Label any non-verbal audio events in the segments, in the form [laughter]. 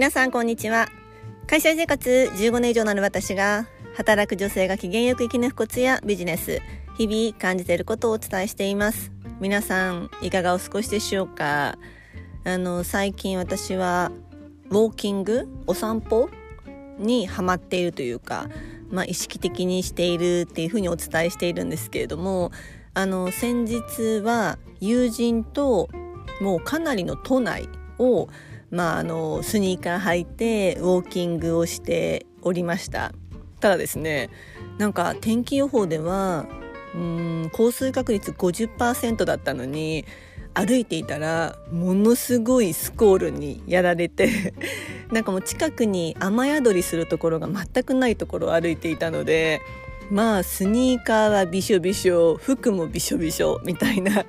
皆さんこんにちは。会社生活15年以上のある私が働く女性が機嫌よく生き抜くコツやビジネス日々感じていることをお伝えしています。皆さんいかがお過ごしでしょうか？あの最近私はウォーキングお散歩にハマっているというかまあ、意識的にしているっていうふうにお伝えしているんですけれどもあの先日は友人ともうかなりの都内を、まあ、あのスニーカー履いてウォーキングをしておりました。ただですねなんか天気予報ではうん降水確率50%だったのに歩いていたらものすごいスコールにやられて [laughs] なんかもう近くに雨宿りするところが全くないところを歩いていたのでまあスニーカーはびしょびしょ服もびしょびしょみたいな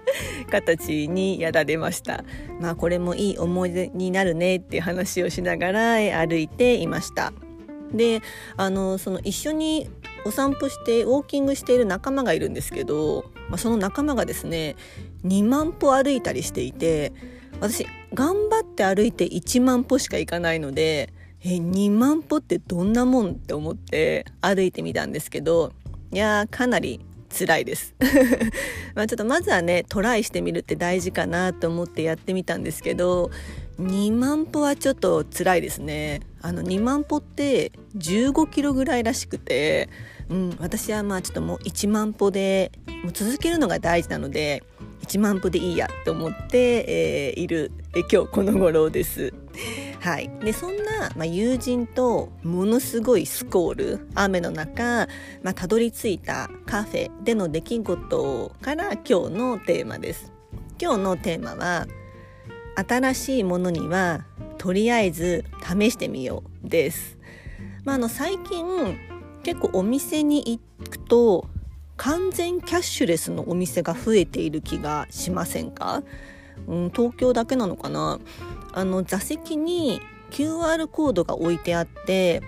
形にやられました。[laughs] まあこれもいい思い出になるねっていう話をしながら歩いていました。であのその一緒にお散歩してウォーキングしている仲間がいるんですけど、まあ、その仲間がですね2万歩歩いたりしていて私頑張って歩いて1万歩しか行かないのでえ2万歩ってどんなもん？って思って歩いてみたんですけどいやかなり辛いです。[laughs] まあちょっとまずはねトライしてみるって大事かなと思ってやってみたんですけど2万歩はちょっと辛いですね。あの2万歩って15キロぐらいらしくて、うん、私はまあちょっともう1万歩でもう続けるのが大事なので1万歩でいいやと思って、えー、いる、今日この頃です。[laughs] はい、でそんな、まあ、友人とものすごいスコール雨の中、まあ、たどり着いたカフェでの出来事から今日のテーマです。今日のテーマは新しいものにはとりあえず試してみようです。まあ、あの最近結構お店に行くと完全キャッシュレスのお店が増えている気がしませんか、うん、東京だけなのかな？あの座席に QR コードが置いてあって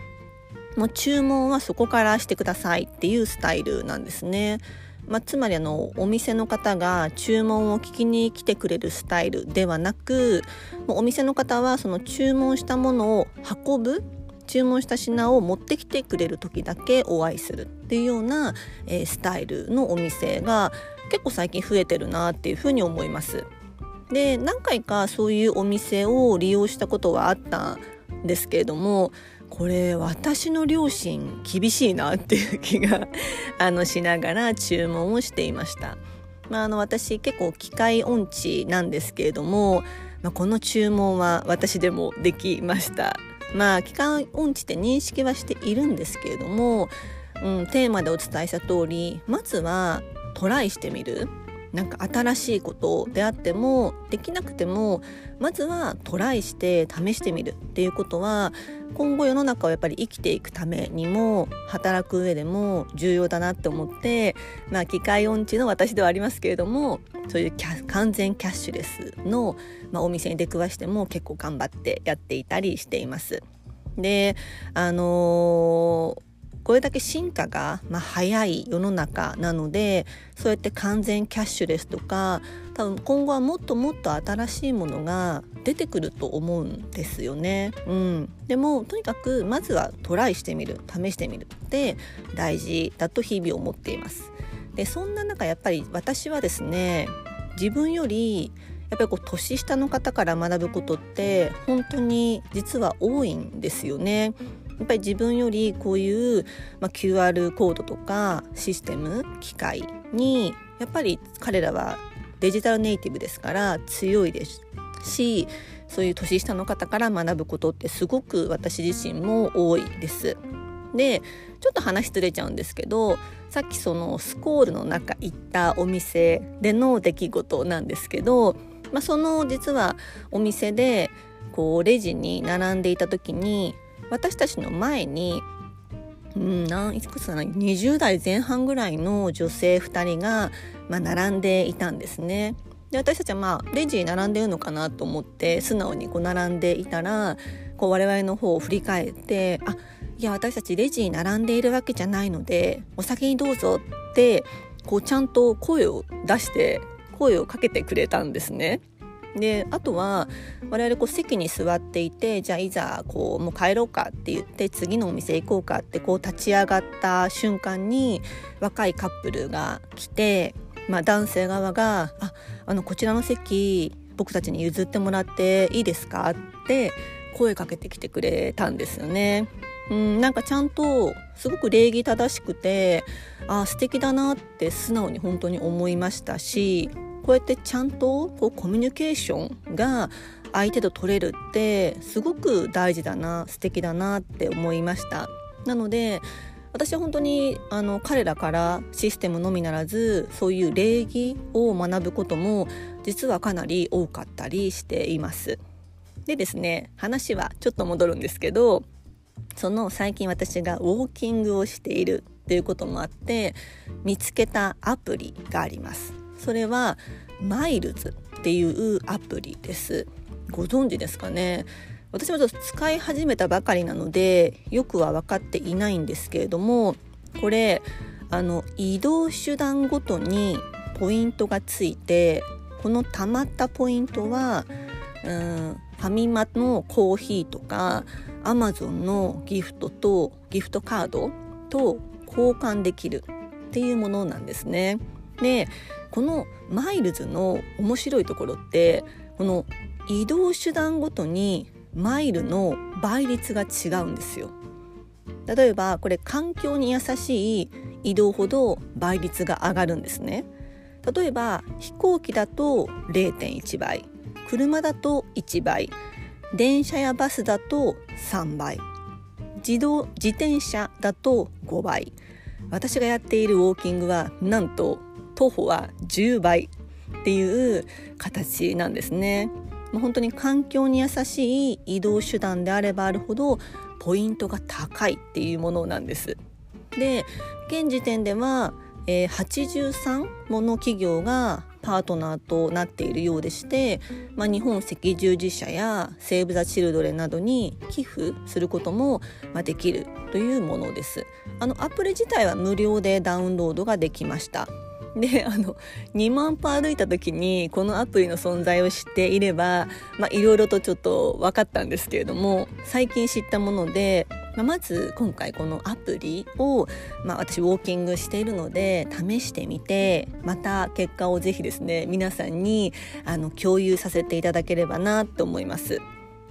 もう注文はそこからしてくださいっていうスタイルなんですね。まあ、つまりあのお店の方が注文を聞きに来てくれるスタイルではなくもうお店の方はその注文したものを運ぶ注文した品を持ってきてくれる時だけお会いするっていうような、えー、スタイルのお店が結構最近増えてるなっていうふうに思います。で何回かそういうお店を利用したことはあったんですけれどもこれ私の両親厳しいなっていう気が [laughs] あのしながら注文をしていました。まあ、あの私結構機械音痴なんですけれども、まあ、この注文は私でもできました。まあ機関音痴って認識はしているんですけれども、うん、テーマでお伝えした通りまずはトライしてみるなんか新しいことであってもできなくてもまずはトライして試してみるっていうことは今後世の中をやっぱり生きていくためにも働く上でも重要だなって思ってまあ機械音痴の私ではありますけれどもそういう完全キャッシュレスの、まあ、お店に出くわしても結構頑張ってやっていたりしています。であのーこれだけ進化が、まあ、早い世の中なのでそうやって完全キャッシュレスとか多分今後はもっともっと新しいものが出てくると思うんですよね。うん、でもとにかくまずはトライしてみる試してみるって大事だと日々思っています。でそんな中やっぱり私はですね自分よりやっぱりこう年下の方から学ぶことって本当に実は多いんですよね。やっぱり自分よりこういう、まあ、QR コードとかシステム機械にやっぱり彼らはデジタルネイティブですから強いですしそういう年下の方から学ぶことってすごく私自身も多いです。でちょっと話ずれちゃうんですけどさっきそのスコールの中行ったお店での出来事なんですけど、まあ、その実はお店でこうレジに並んでいた時に私たちの前にうん何いくつかな20代前半ぐらいの女性2人が、まあ、並んでいたんですね。で私たちはまあレジに並んでるのかなと思って素直にこう並んでいたらこう我々の方を振り返って「あいや私たちレジに並んでいるわけじゃないのでお先にどうぞ」ってこうちゃんと声を出して声をかけてくれたんですね。であとは我々こう席に座っていてじゃあいざこうもう帰ろうかって言って次のお店行こうかってこう立ち上がった瞬間に若いカップルが来て、まあ、男性側が「ああのこちらの席僕たちに譲ってもらっていいですか?」って声かけてきてくれたんですよね。うん、なんかちゃんとすごく礼儀正しくてあ素敵だなって素直に本当に思いましたしこうやってちゃんとこうコミュニケーションが相手と取れるってすごく大事だな素敵だなって思いました。なので私は本当にあの彼らからシステムのみならずそういう礼儀を学ぶことも実はかなり多かったりしています。でですね話はちょっと戻るんですけどその最近私がウォーキングをしているっていうこともあって見つけたアプリがあります。それはマイルズっていうアプリですご存知ですかね？私もちょっと使い始めたばかりなのでよくは分かっていないんですけれどもこれあの移動手段ごとにポイントがついてこのたまったポイントはうんファミマのコーヒーとかアマゾンのギフトとギフトカードと交換できるっていうものなんですね。でこのマイルズの面白いところってこの移動手段ごとにマイルの倍率が違うんですよ。例えばこれ環境に優しい移動ほど倍率が上がるんですね。例えば飛行機だと0.1倍車だと1倍電車やバスだと3倍自動自転車だと5倍私がやっているウォーキングはなんと徒歩は10倍っていう形なんですね。本当に環境に優しい移動手段であればあるほどポイントが高いっていうものなんです。で現時点では、えー、83もの企業がパートナーとなっているようでして、まあ、日本赤十字社やセーブ・ザ・チルドレンなどに寄付することもできるというものです。あのアプリ自体は無料でダウンロードができました。であの2万歩歩いた時にこのアプリの存在を知っていればいろいろとちょっと分かったんですけれども最近知ったもので、まあ、まず今回このアプリを、まあ、私ウォーキングしているので試してみてまた結果をぜひですね皆さんにあの共有させていただければなと思います。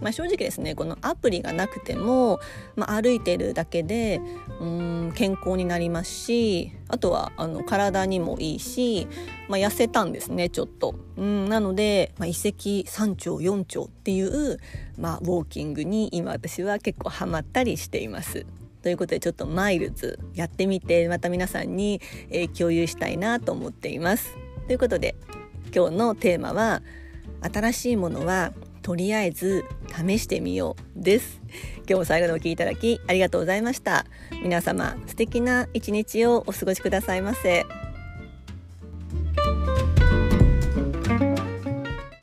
まあ、正直ですねこのアプリがなくても、まあ、歩いてるだけでうん健康になりますしあとはあの体にもいいし、まあ、痩せたんですねちょっと。うんなので、まあ、遺跡3丁4丁っていう、まあ、ウォーキングに今私は結構ハマったりしています。ということでちょっとマイルズやってみてまた皆さんに、えー、共有したいなと思っています。ということで今日のテーマは新しいものはとりあえず試してみようです。今日も最後までお聴きいただきありがとうございました。皆様素敵な一日をお過ごしくださいませ。